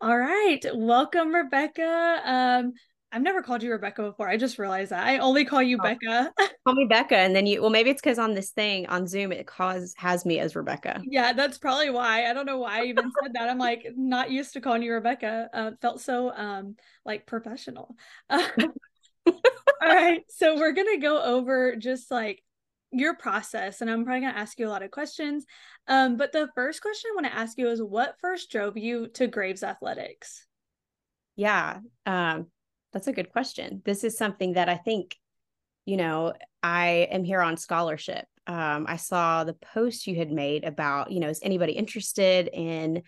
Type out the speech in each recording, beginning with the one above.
All right. Welcome, Rebecca. Um, I've never called you Rebecca before. I just realized that. I only call you oh, Becca. call me Becca. And then you, well, maybe it's because on this thing on Zoom, it cause has me as Rebecca. Yeah, that's probably why. I don't know why I even said that. I'm like not used to calling you Rebecca. Uh, felt so um like professional. Uh, all right. So we're going to go over just like your process and i'm probably going to ask you a lot of questions um, but the first question i want to ask you is what first drove you to graves athletics yeah um, that's a good question. This is something that I think, you know, I am here on scholarship. Um, I saw the post you had made about, you know, is anybody interested in,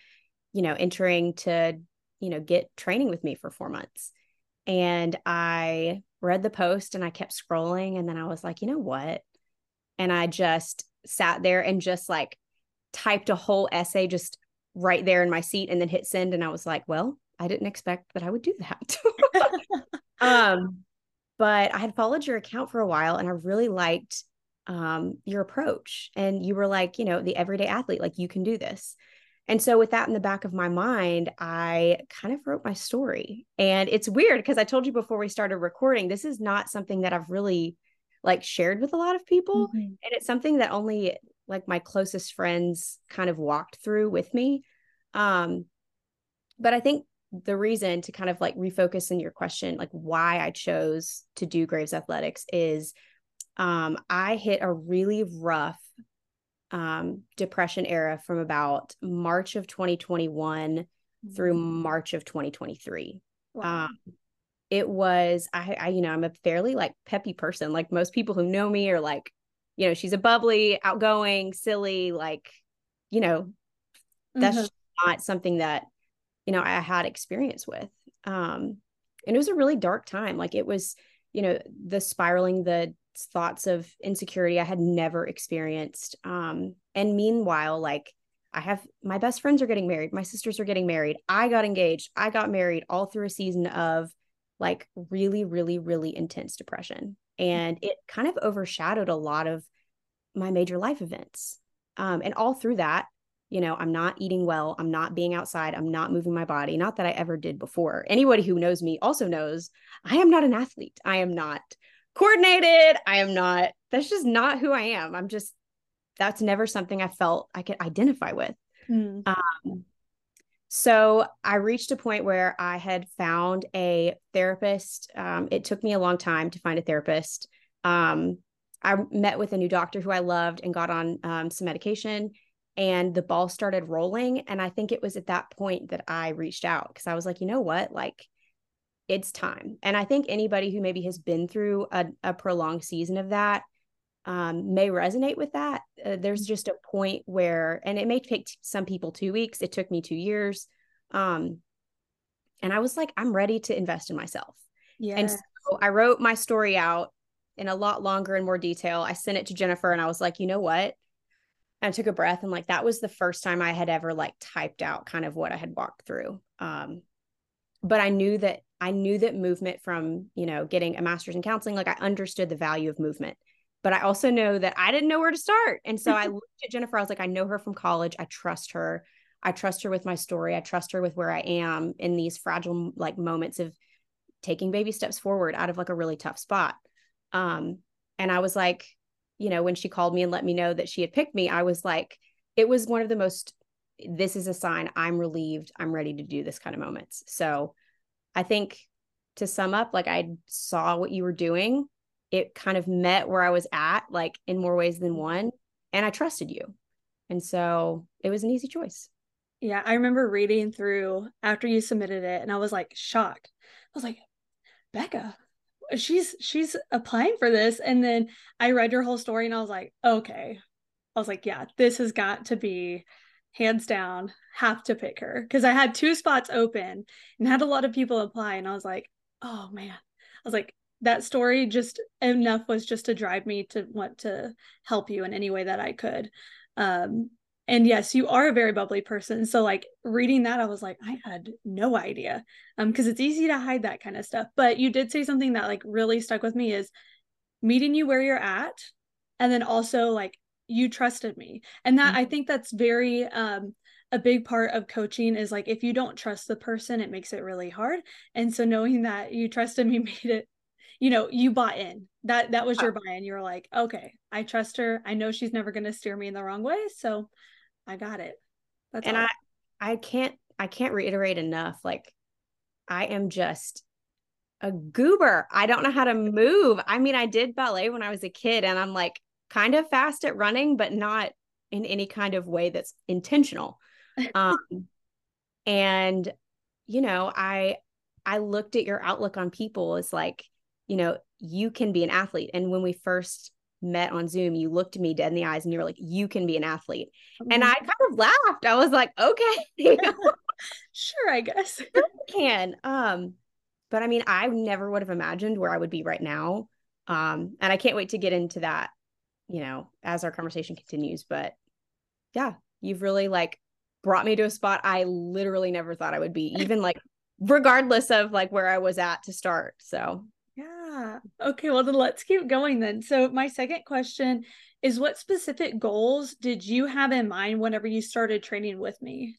you know, entering to, you know, get training with me for four months? And I read the post and I kept scrolling. And then I was like, you know what? And I just sat there and just like typed a whole essay just right there in my seat and then hit send. And I was like, well, I didn't expect that I would do that. um, but I had followed your account for a while and I really liked um, your approach. And you were like, you know, the everyday athlete, like you can do this. And so, with that in the back of my mind, I kind of wrote my story. And it's weird because I told you before we started recording, this is not something that I've really like shared with a lot of people. Mm-hmm. And it's something that only like my closest friends kind of walked through with me. Um, but I think the reason to kind of like refocus in your question, like why I chose to do Graves Athletics is um, I hit a really rough um, depression era from about March of 2021 mm-hmm. through March of 2023. Wow. Um, it was I, I, you know, I'm a fairly like peppy person. Like most people who know me are like, you know, she's a bubbly, outgoing, silly, like, you know, that's mm-hmm. not something that you know, I had experience with. Um, and it was a really dark time. Like it was, you know, the spiraling, the thoughts of insecurity I had never experienced. Um, and meanwhile, like I have my best friends are getting married, my sisters are getting married, I got engaged, I got married all through a season of like really, really, really intense depression. And it kind of overshadowed a lot of my major life events. Um, and all through that, you know, I'm not eating well, I'm not being outside, I'm not moving my body. Not that I ever did before. Anybody who knows me also knows I am not an athlete. I am not coordinated. I am not, that's just not who I am. I'm just, that's never something I felt I could identify with. Mm. Um, so I reached a point where I had found a therapist. Um, it took me a long time to find a therapist. Um, I met with a new doctor who I loved and got on um, some medication and the ball started rolling and i think it was at that point that i reached out because i was like you know what like it's time and i think anybody who maybe has been through a, a prolonged season of that um, may resonate with that. Uh, there's just a point where and it may take some people two weeks it took me two years um, and i was like i'm ready to invest in myself. Yeah. and so i wrote my story out in a lot longer and more detail. I sent it to jennifer and i was like you know what? I took a breath and like that was the first time I had ever like typed out kind of what I had walked through. Um, but I knew that I knew that movement from, you know, getting a master's in counseling, like I understood the value of movement. But I also know that I didn't know where to start. And so I looked at Jennifer, I was like, I know her from college. I trust her. I trust her with my story. I trust her with where I am in these fragile like moments of taking baby steps forward out of like a really tough spot. Um, and I was like, you know, when she called me and let me know that she had picked me, I was like, it was one of the most, this is a sign I'm relieved, I'm ready to do this kind of moments. So I think to sum up, like I saw what you were doing. It kind of met where I was at, like in more ways than mm-hmm. one. And I trusted you. And so it was an easy choice. Yeah. I remember reading through after you submitted it and I was like shocked. I was like, Becca, she's she's applying for this and then i read your whole story and i was like okay i was like yeah this has got to be hands down have to pick her because i had two spots open and had a lot of people apply and i was like oh man i was like that story just enough was just to drive me to want to help you in any way that i could. Um and yes you are a very bubbly person. So like reading that i was like i had no idea. Um because it's easy to hide that kind of stuff. But you did say something that like really stuck with me is meeting you where you're at and then also like you trusted me. And that mm-hmm. i think that's very um a big part of coaching is like if you don't trust the person it makes it really hard. And so knowing that you trusted me made it you know you bought in. That that was your buy-in. You were like okay i trust her. I know she's never going to steer me in the wrong way so i got it. That's and all. i i can't i can't reiterate enough like i am just a goober. I don't know how to move. I mean i did ballet when i was a kid and i'm like kind of fast at running but not in any kind of way that's intentional. Um and you know i i looked at your outlook on people as like you know, you can be an athlete. And when we first met on Zoom, you looked me dead in the eyes and you were like, you can be an athlete. Mm-hmm. And I kind of laughed. I was like, okay. sure, I guess. I can. Um, but I mean, I never would have imagined where I would be right now. Um, and I can't wait to get into that, you know, as our conversation continues. But yeah, you've really like brought me to a spot I literally never thought I would be, even like regardless of like where I was at to start. So yeah. Okay. Well, then let's keep going then. So, my second question is what specific goals did you have in mind whenever you started training with me?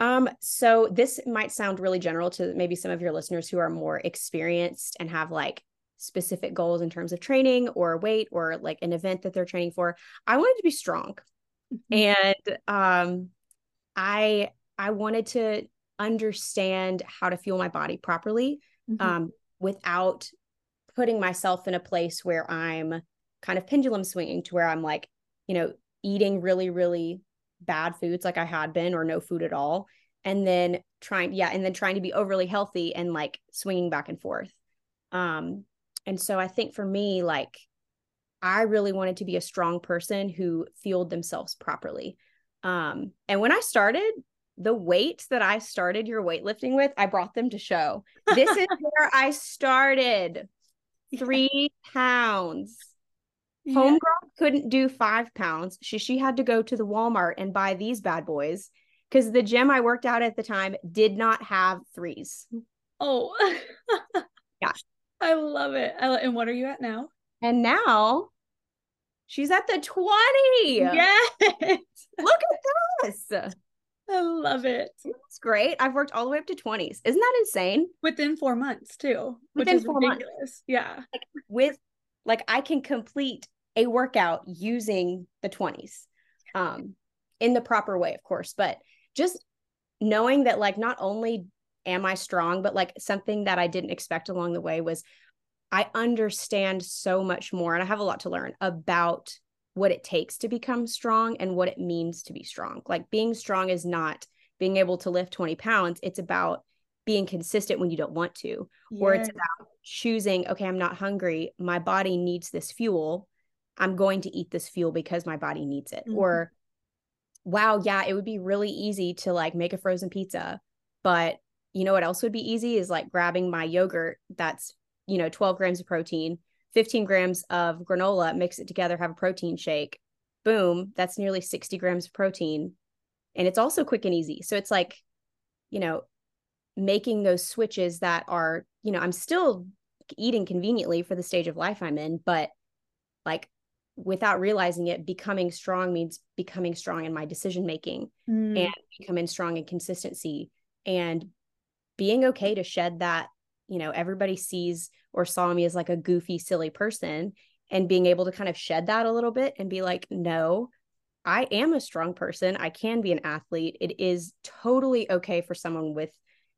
Um, so this might sound really general to maybe some of your listeners who are more experienced and have like specific goals in terms of training or weight or like an event that they're training for. I wanted to be strong. Mm-hmm. And um I I wanted to understand how to fuel my body properly mm-hmm. um without putting myself in a place where I'm kind of pendulum swinging to where I'm like, you know, eating really, really bad foods like I had been or no food at all. And then trying, yeah, and then trying to be overly healthy and like swinging back and forth. Um, and so I think for me, like, I really wanted to be a strong person who fueled themselves properly. Um, and when I started, the weights that I started your weightlifting with, I brought them to show. This is where I started three pounds. Yeah. Homegirl couldn't do five pounds. She she had to go to the Walmart and buy these bad boys because the gym I worked out at the time did not have threes. Oh, yeah, I love it. I lo- and what are you at now? And now she's at the 20. Yes. Look at this. I love it. It's great. I've worked all the way up to 20s. Isn't that insane? Within four months, too. Within four ridiculous. months. Yeah. Like with like I can complete a workout using the 20s. Um in the proper way, of course. But just knowing that like not only am I strong, but like something that I didn't expect along the way was I understand so much more and I have a lot to learn about what it takes to become strong and what it means to be strong. Like being strong is not being able to lift 20 pounds, it's about being consistent when you don't want to, yes. or it's about choosing, okay, I'm not hungry. My body needs this fuel. I'm going to eat this fuel because my body needs it. Mm-hmm. Or, wow, yeah, it would be really easy to like make a frozen pizza. But you know what else would be easy is like grabbing my yogurt that's, you know, 12 grams of protein, 15 grams of granola, mix it together, have a protein shake. Boom, that's nearly 60 grams of protein. And it's also quick and easy. So it's like, you know, making those switches that are, you know, I'm still eating conveniently for the stage of life I'm in, but like without realizing it, becoming strong means becoming strong in my decision making mm. and becoming strong in consistency and being okay to shed that you know everybody sees or saw me as like a goofy silly person and being able to kind of shed that a little bit and be like no i am a strong person. I can be an athlete. It is totally okay for someone with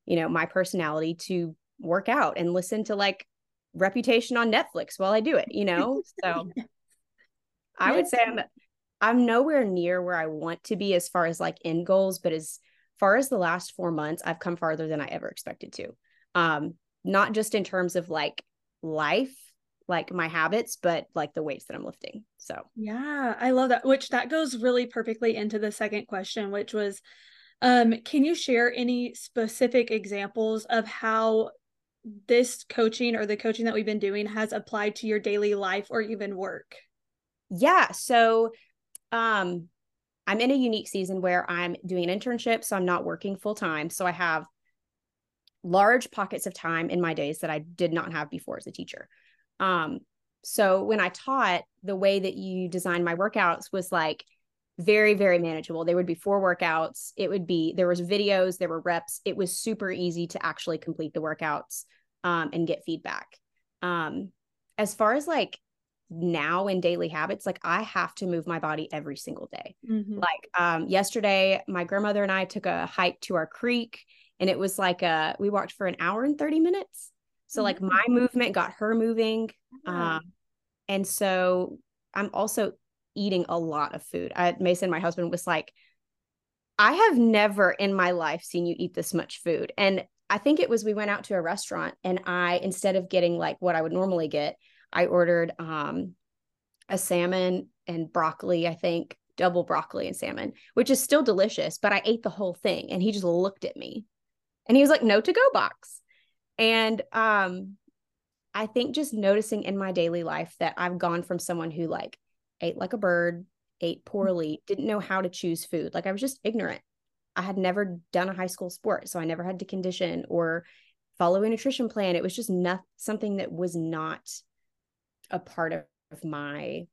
you know my personality to work out and listen to like reputation on netflix while i do it you know? So i would say i'm i'm nowhere near where i want to be as far as like end goals but as far as the last four months i've come farther than i ever expected to. Um not just in terms of like life like my habits but like the weights that i'm lifting so yeah i love that which that goes really perfectly into the second question which was um can you share any specific examples of how this coaching or the coaching that we've been doing has applied to your daily life or even work yeah so um i'm in a unique season where i'm doing an internship so i'm not working full time so i have large pockets of time in my days that I did not have before as a teacher. Um, so when I taught, the way that you designed my workouts was like very, very manageable. There would be four workouts. It would be, there was videos, there were reps. It was super easy to actually complete the workouts um, and get feedback. Um, as far as like now in daily habits, like I have to move my body every single day. Mm-hmm. Like um, yesterday, my grandmother and I took a hike to our creek and it was like a, we walked for an hour and 30 minutes. So like mm-hmm. my movement got her moving. Um, and so I'm also eating a lot of food. I, Mason, my husband, was like, I have never in my life seen you eat this much food. And I think it was we went out to a restaurant and I, instead of getting like what I would normally get, I ordered um, a salmon and broccoli, I think double broccoli and salmon, which is still delicious, but I ate the whole thing. And he just looked at me and he was like, no to go box. And um, I think just noticing in my daily life that I've gone from someone who like ate like a bird, ate poorly, didn't know how to choose food. Like I was just ignorant. I had never done a high school sport, so I never had to condition or follow a nutrition plan. It was just not something that was not a part of my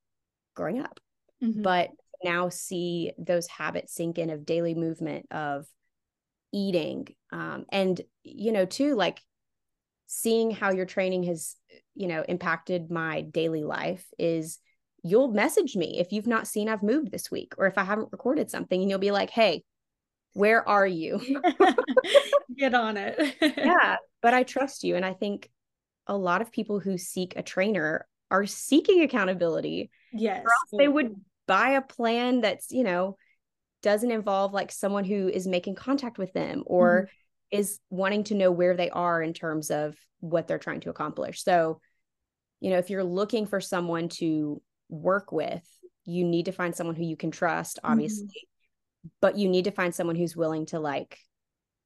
growing up. Mm-hmm. But now see those habits sink in of daily movement of eating um, and you know too like seeing how your training has you know impacted my daily life is you'll message me if you've not seen I've moved this week or if I haven't recorded something and you'll be like, "Hey, where are you?" Get on it. yeah, but I trust you and I think a lot of people who seek a trainer are seeking accountability. Yes. Or else they would buy a plan that's, you know, doesn't involve like someone who is making contact with them or mm-hmm. Is wanting to know where they are in terms of what they're trying to accomplish. So, you know, if you're looking for someone to work with, you need to find someone who you can trust, obviously, mm-hmm. but you need to find someone who's willing to like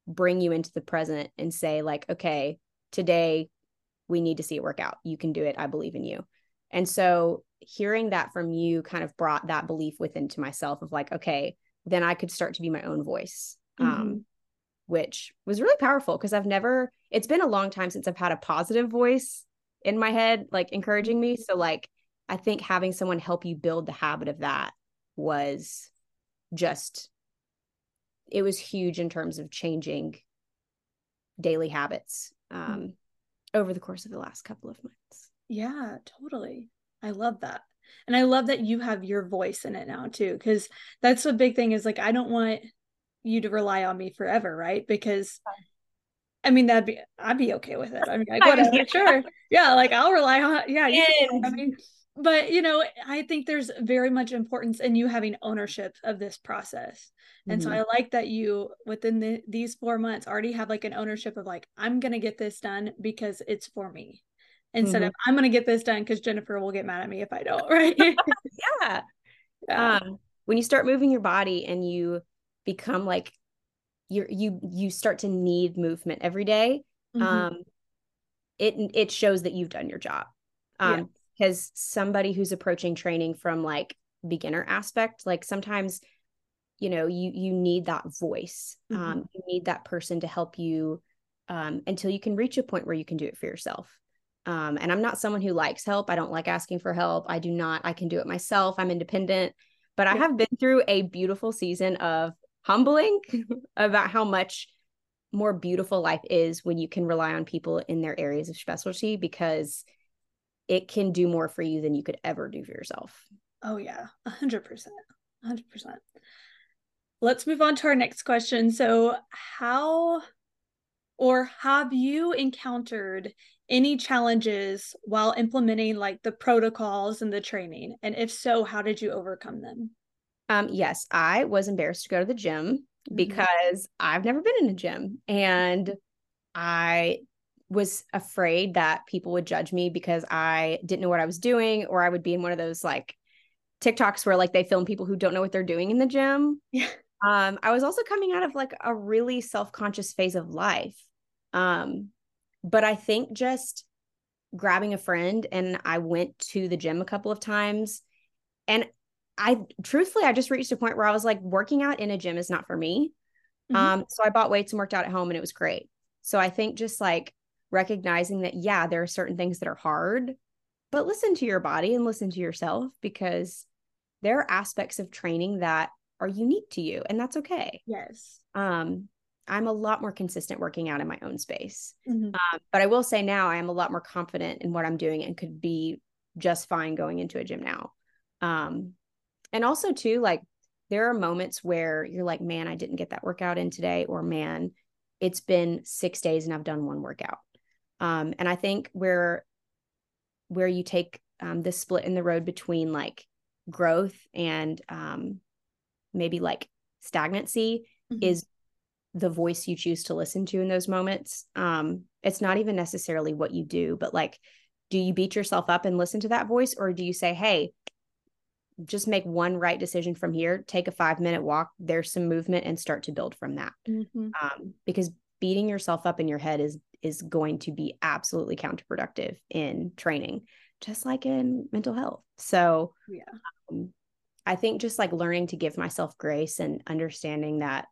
bring you into the present and say, like, okay, today we need to see it work out. You can do it. I believe in you. And so hearing that from you kind of brought that belief within to myself of like, okay, then I could start to be my own voice. Um, mm-hmm. Um, which was really powerful because I've never, it's been a long time since I've had a positive voice in my head, like encouraging me. So, like, I think having someone help you build the habit of that was just, it was huge in terms of changing daily habits um, over the course of the last couple of months. Yeah, totally. I love that. And I love that you have your voice in it now too, because that's a big thing is like, I don't want you to rely on me forever, right? Because I mean, that'd be, I'd be okay with it. I mean, like, whatever, sure. Yeah. Like I'll rely on, yeah. You I mean, but you know, I think there's very much importance in you having ownership of this process. And mm-hmm. so I like that you within the, these four months already have like an ownership of like, I'm to get this done because it's for me instead mm-hmm. of I'm to get this done because Jennifer will get mad at me if I don't. Right. yeah. yeah. Um, when you start moving your body and you become like you you you start to need movement every day, mm-hmm. um it it shows that you've done your job. Um because somebody who's approaching training from like beginner aspect like sometimes you know you you need that voice mm-hmm. um you need that person to help you um until you can reach a point where you can do it for yourself. Um and i'm not someone who likes help. I don't like asking for help. I do not i can do it myself. I'm independent. But yeah. i have been through a beautiful season of humbling about how much more beautiful life is when you can rely on people in their areas of specialty because it can do more for you than you could ever do for yourself. Oh yeah, 100%. 100%. Let's move on to our next question. So, how or have you encountered any challenges while implementing like the protocols and the training? And if so, how did you overcome them? Um, yes, I was embarrassed to go to the gym mm-hmm. because I've never been in a gym and I was afraid that people would judge me because I didn't know what I was doing, or I would be in one of those like TikToks where like they film people who don't know what they're doing in the gym. Yeah. Um, I was also coming out of like a really self-conscious phase of life. Um, but I think just grabbing a friend and I went to the gym a couple of times and I truthfully, I just reached a point where I was like, working out in a gym is not for me. Mm-hmm. Um, so I bought weights and worked out at home and it was great. So I think just like recognizing that, yeah, there are certain things that are hard, but listen to your body and listen to yourself because there are aspects of training that are unique to you and that's okay. Yes. Um I'm a lot more consistent working out in my own space. Mhm. Um, but I will say now I am a lot more confident in what I'm doing and could be just fine going into a gym now. Um, and also too, like there are moments where you're like, man, I didn't get that workout in today, or man, it's been six days and I've done one workout. Um, and I think where where you take um, this split in the road between like growth and um, maybe like stagnancy Mhm. is the voice you choose to listen to in those moments. Um, it's not even necessarily what you do, but like, do you beat yourself up and listen to that voice, or do you say, hey, just make one right decision from here, take a five minute walk, there's some movement, and start to build from that? Mhm. Um, because beating yourself up in your head is is going to be absolutely counterproductive in training, just like in mental health. So Yeah. um, I think just like learning to give myself grace and understanding that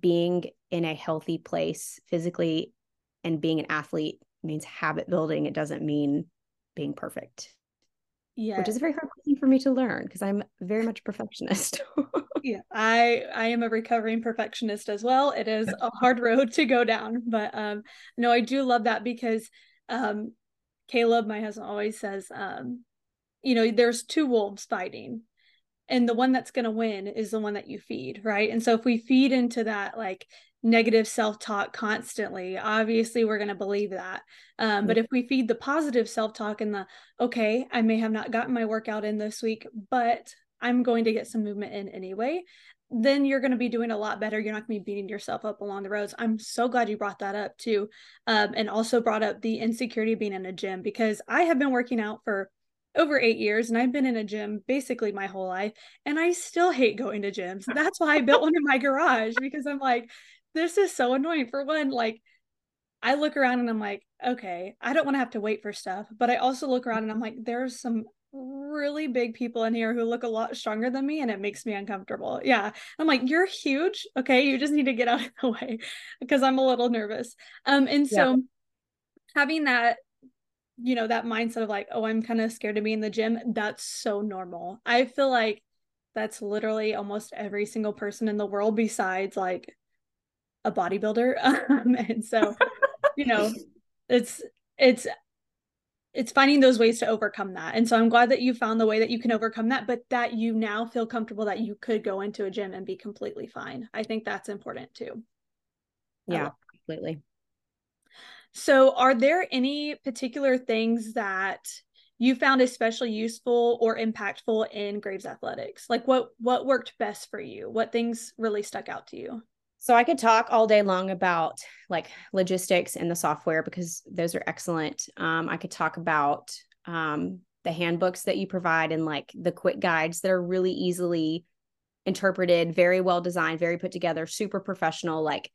being in a healthy place physically and being an athlete means habit building. It doesn't mean being perfect, Yeah. which is a very hard thing for me to learn because I'm very much a perfectionist. yeah i i am a recovering perfectionist as well it is a hard road to go down but um no i do love that because um caleb my husband always says um you know there's two wolves fighting and the one that's going to win is the one that you feed right and so if we feed into that like negative self-talk constantly obviously we're going to believe that. Um, but if we feed the positive self-talk and the okay i may have not gotten my workout in this week but i'm going to get some movement in anyway then you're going to be doing a lot better. You're not going to be beating yourself up along the roads. I'm so glad you brought that up too um, and also brought up the insecurity of being in a gym because i have been working out for over eight years and I've been in a gym basically my whole life and I still hate going to gyms. That's why I built one in my garage because I'm like, this is so annoying. For one, like I look around and I'm like, okay, I don't want to have to wait for stuff. But I also look around and I'm like, there's some really big people in here who look a lot stronger than me and it makes me uncomfortable. Yeah. I'm like, you're huge. Okay. You just need to get out of the way because I'm a little nervous. Um, and so Yeah. having that you know that mindset of like oh i'm kind of scared to be in the gym that's so normal i feel like that's literally almost every single person in the world besides like a bodybuilder um, and so you know it's it's it's finding those ways to overcome that and so i'm glad that you found the way that you can overcome that but that you now feel comfortable that you could go into a gym and be completely fine i think that's important too yeah, completely. So, are there any particular things that you found especially useful or impactful in Graves Athletics? Like what what worked best for you? What things really stuck out to you? So I could talk all day long about like logistics and the software because those are excellent. Um, I could talk about um, the handbooks that you provide and like the quick guides that are really easily interpreted, very well designed, very put together, super professional. Like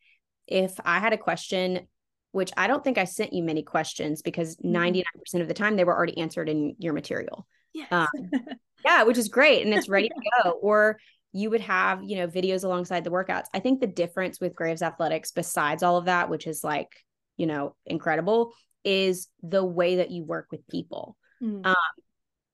if I had a question, which I don't think I sent you many questions because Mhm. 99% of the time they were already answered in your material. Yes. Um, yeah, which is great and it's ready to go. Or you would have, you know, videos alongside the workouts. I think the difference with Graves Athletics, besides all of that, which is like, you know, incredible, is the way that you work with people Mm. um,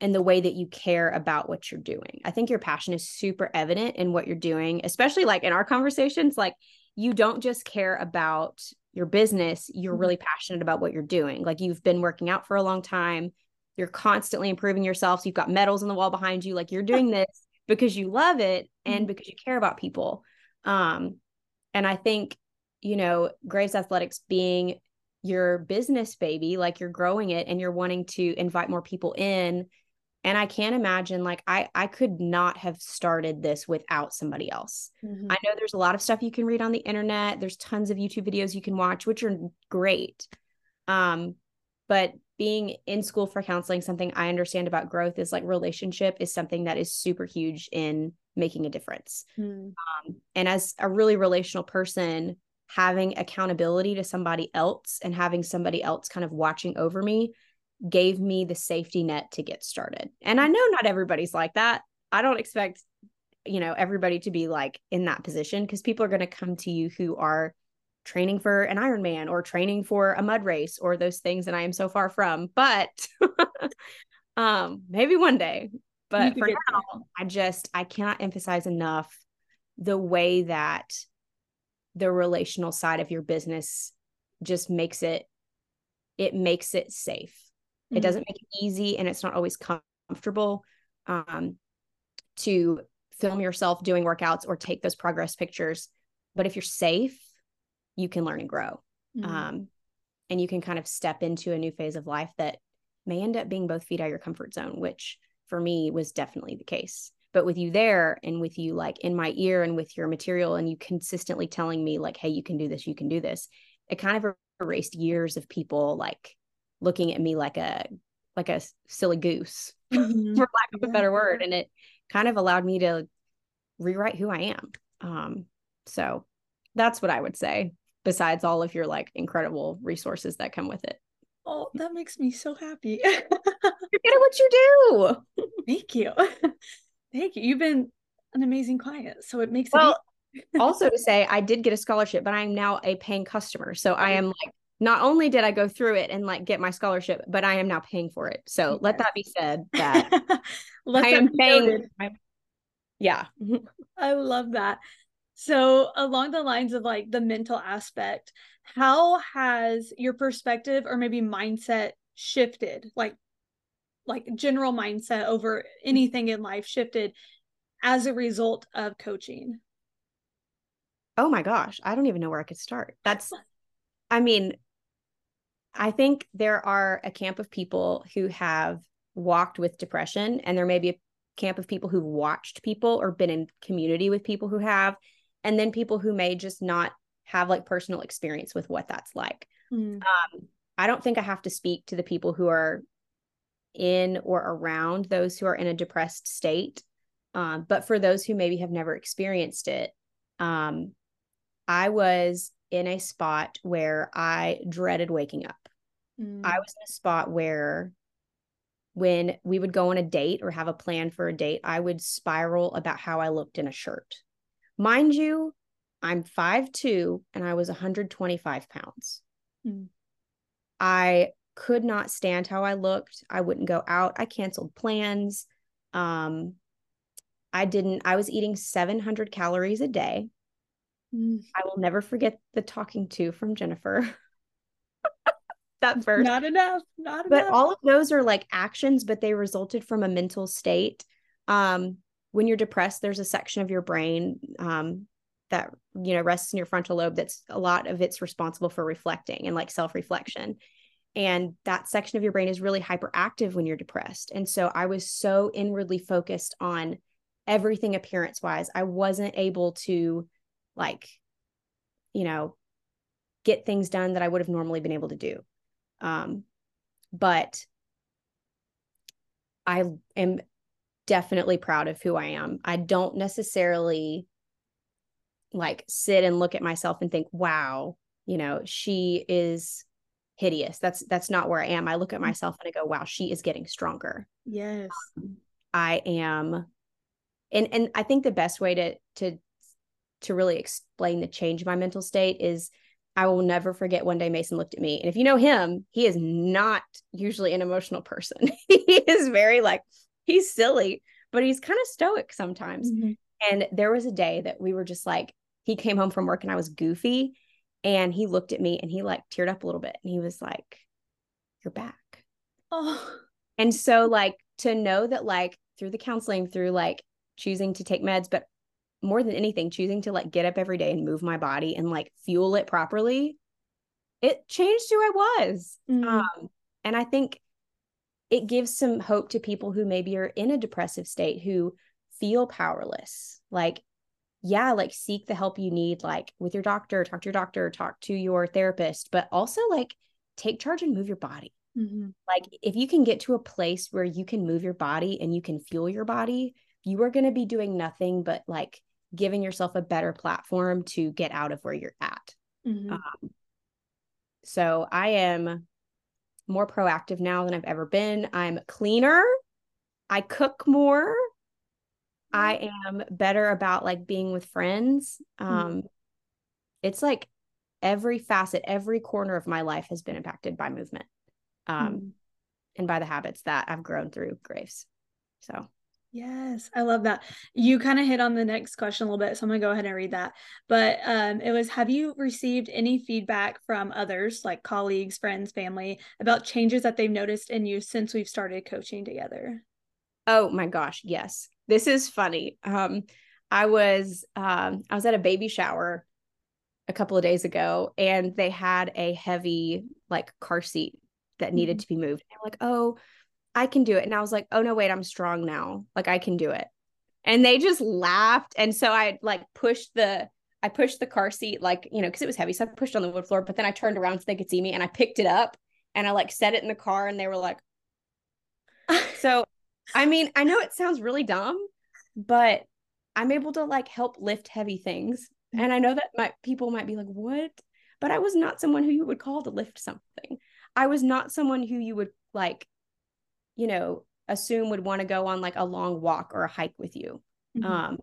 and the way that you care about what you're doing. I think your passion is super evident in what you're doing, especially like in our conversations. Like, you don't just care about your business, you're Mhm. really passionate about what you're doing. Like, you've been working out for a long time, you're constantly improving yourself. So, you've got medals on the wall behind you. Like, you're doing this because you love it and Mhm. because you care about people. Um, and I think, you know, Graves Athletics being your business baby, like you're growing it and you're wanting to invite more people in. And I can't imagine like I I could not have started this without somebody else. Mhm. I know there's a lot of stuff you can read on the internet. There's tons of YouTube videos you can watch, which are great. Um, but being in school for counseling, something I understand about growth is like relationship is something that is super huge in making a difference. Mm. Um, and as a really relational person, having accountability to somebody else and having somebody else kind of watching over me gave me the safety net to get started. And I know not everybody's like that. I don't expect, you know, everybody to be like in that position because people are going to come to you who are training for an Ironman or training for a mud race or those things that I am so far from. But um, maybe one day. But for now, there. I just I cannot emphasize enough the way that the relational side of your business just makes it it makes it safe. Mm-hmm. It doesn't make it easy and it's not always comfortable um, to film yourself doing workouts or take those progress pictures. But if you're safe, you can learn and grow. Mm-hmm. Um, and you can kind of step into a new phase of life that may end up being both feet out of your comfort zone, which for me was definitely the case. But with you there and with you like in my ear and with your material and you consistently telling me like, hey, you can do this, you can do this, it kind of erased years of people like looking at me like a like a silly goose, mm-hmm. for lack of a better word. And it kind of allowed me to rewrite who I am. Um, so that's what I would say, besides all of your like incredible resources that come with it. Oh, that makes me so happy. You're good at what you do. Thank you. Thank you. You've been an amazing client. So it makes well, it also to say I did get a scholarship, but I'm now a paying customer. So I am like not only did I go through it and like get my scholarship, but I am now paying for it. So yes. let that be said that I am paying. yeah. I love that. So, along the lines of like the mental aspect, how has your perspective or maybe mindset shifted? Like, like general mindset over anything in life shifted as a result of coaching? Oh my gosh, I don't even know where I could start. That's, I mean, I think there are a camp of people who have walked with depression, and there may be a camp of people who've watched people or been in community with people who have and then people who may just not have like personal experience with what that's like. Mm. Um, I don't think I have to speak to the people who are in or around those who are in a depressed state. Um, but for those who maybe have never experienced it, um, I was in a spot where I dreaded waking up. Mm. I was in a spot where when we would go on a date or have a plan for a date, I would spiral about how I looked in a shirt. Mind you, I'm 5'2 and I was 125 pounds. Mm. I could not stand how I looked. I wouldn't go out. I canceled plans. Um, I didn't, I was eating 700 calories a day. Mm. I will never forget the talking to from Jennifer. that first. Not enough. Not enough. but enough. all of those are like actions, but they resulted from a mental state. Um, when you're depressed, there's a section of your brain um, that you know rests in your frontal lobe that's a lot of it's responsible for reflecting and like self-reflection. And that section of your brain is really hyperactive when you're depressed. And so i was so inwardly focused on everything appearance wise i wasn't able to like you know get things done that i would have normally been able to do. Um but i am definitely proud of who I am. I don't necessarily like sit and look at myself and think, wow, you know, she is hideous. That's that's not where I am. I look at mm. myself and I go, wow, she is getting stronger. Yes. Um, I am and and I think the best way to to to really explain the change in my mental state is I will never forget one day Mason looked at me. And if you know him, he is not usually an emotional person. he is very like, he's silly, but he's kind of stoic sometimes. Mm-hmm. And there was a day that we were just like, he came home from work and I was goofy. And he looked at me and he like teared up a little bit and he was like, You're back. Oh. And so, like, to know that, like, through the counseling, through like choosing to take meds, but more than anything, choosing to like get up every day and move my body and like fuel it properly, it changed who I was. Mm. Um, and I think it gives some hope to people who maybe are in a depressive state who feel powerless. Like, yeah, like seek the help you need, like with your doctor, talk to your doctor, talk to your therapist, but also like take charge and move your body. Mm-hmm. Like, if you can get to a place where you can move your body and you can fuel your body, you are going to be doing nothing but like giving yourself a better platform to get out of where you're at. Mm-hmm. Um, so I am more proactive now than I've ever been. I'm cleaner. I cook more. I am better about like being with friends. Hmm. Um, mm. It's like every facet, every corner of my life has been impacted by movement. Um, mm-hmm. and by the habits that I've grown through Graves. So Yes, I love that. You kind of hit on the next question a little bit, so I'm gonna go ahead and read that. But um, it was: Have you received any feedback from others, like colleagues, friends, family, about changes that they've noticed in you since we've started coaching together? Oh my gosh, yes. This is funny. Um, I was um, I was at a baby shower a couple of days ago, and they had a heavy like car seat that needed mm-hmm. to be moved. They're like, "Oh." I can do it. And I was like, oh no, wait, I'm strong now. Like I can do it. And they just laughed. And so I like pushed the I pushed the car seat like, you know, because it was heavy. So I pushed on the wood floor, but then I turned around so they could see me and I picked it up and I like set it in the car and they were like, so I mean, I know it sounds really dumb, but I'm able to like help lift heavy things. Mm-hmm. And I know that my people might be like, what? But I was not someone who you would call to lift something. I was not someone who you would like you know, assume would want to go on like a long walk or a hike with you. Mm-hmm. Um,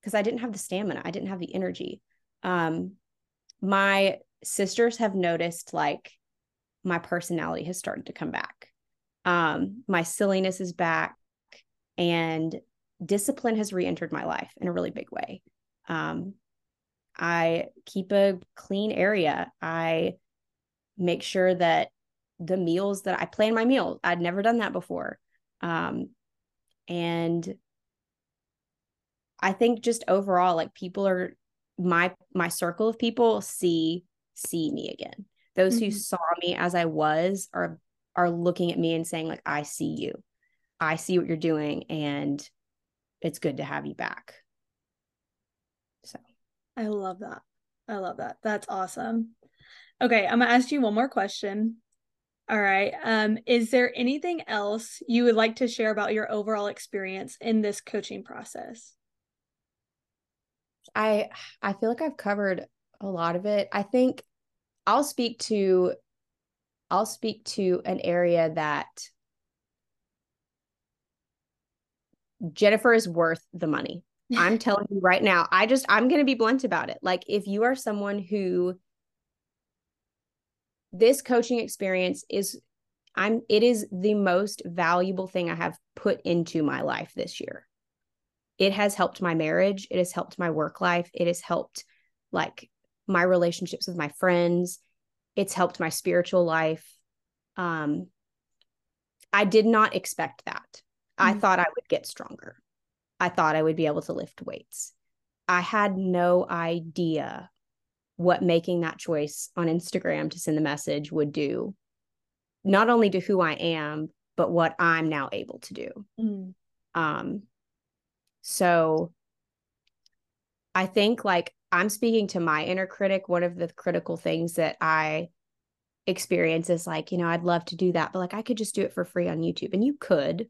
because I didn't have the stamina, I didn't have the energy. Um, my sisters have noticed like my personality has started to come back. Um, my silliness is back and discipline has re-entered my life in a really big way. Um, I keep a clean area. I make sure that the meals that I plan my meal. I'd never done that before. Um, and I think just overall, like people are my my circle of people see see me again. Those mm-hmm. who saw me as I was are are looking at me and saying, like, I see you. I see what you're doing, and it's good to have you back. So I love that. I love that. That's awesome. Okay, I'm gonna ask you one more question. All right. Um, is there anything else you would like to share about your overall experience in this coaching process? I I feel like I've covered a lot of it. I think I'll speak to I'll speak to an area that Jennifer is worth the money. I'm telling you right now. I just I'm going to be blunt about it. Like if you are someone who this coaching experience is I'm it is the most valuable thing I have put into my life this year. It has helped my marriage, it has helped my work life, it has helped like my relationships with my friends, it's helped my spiritual life. Um I did not expect that. Mm-hmm. I thought I would get stronger. I thought I would be able to lift weights. I had no idea what making that choice on Instagram to send the message would do, not only to who I am, but what I'm now able to do. Mm. Um, so I think like I'm speaking to my inner critic. One of the critical things that I experience is like, you know, I'd love to do that, but like I could just do it for free on YouTube. And you could.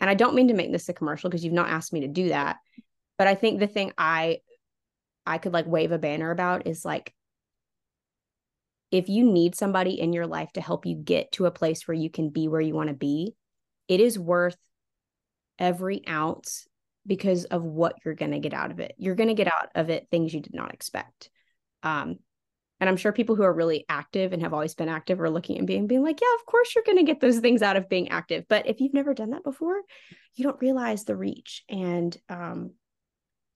And I don't mean to make this a commercial because you've not asked me to do that. But I think the thing I I could like wave a banner about is like if you need somebody in your life to help you get to a place where you can be where you want to be, it is worth every ounce because of what you're going to get out of it. You're going to get out of it things you did not expect. Um, and I'm sure people who are really active and have always been active are looking and being being like, yeah, of course you're going to get those things out of being active. But if you've never done that before, you don't realize the reach and um,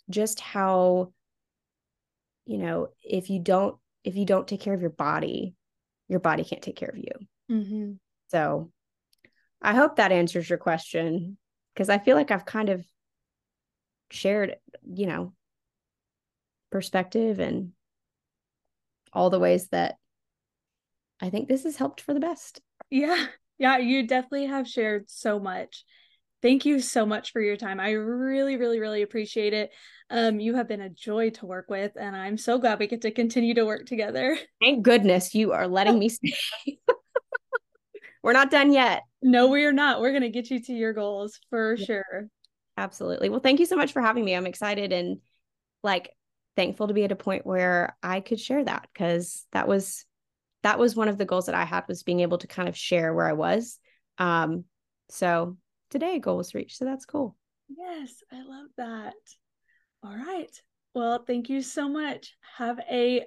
just how you know if you don't if you don't take care of your body your body can't take care of you. Mm-hmm. so i hope that answers your question because i feel like i've kind of shared you know perspective and all the ways that i think this has helped for the best. Yeah. Yeah you definitely have shared so much thank you so much for your time. I really, really, really appreciate it. Um, you have been a joy to work with, and I'm so glad we get to continue to work together. Thank goodness you are letting me stay. We're not done yet. No, we are not. We're going to get you to your goals for yeah. sure. Absolutely. Well, thank you so much for having me. I'm excited and like thankful to be at a point where I could share that because that was that was one of the goals that I had was being able to kind of share where I was. Um, so today goal was reached. So that's cool. Yes, I love that. All right. Well, thank you so much. Have a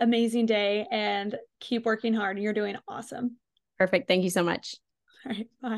amazing day and keep working hard. You're doing awesome. Perfect. Thank you so much. All right. Bye.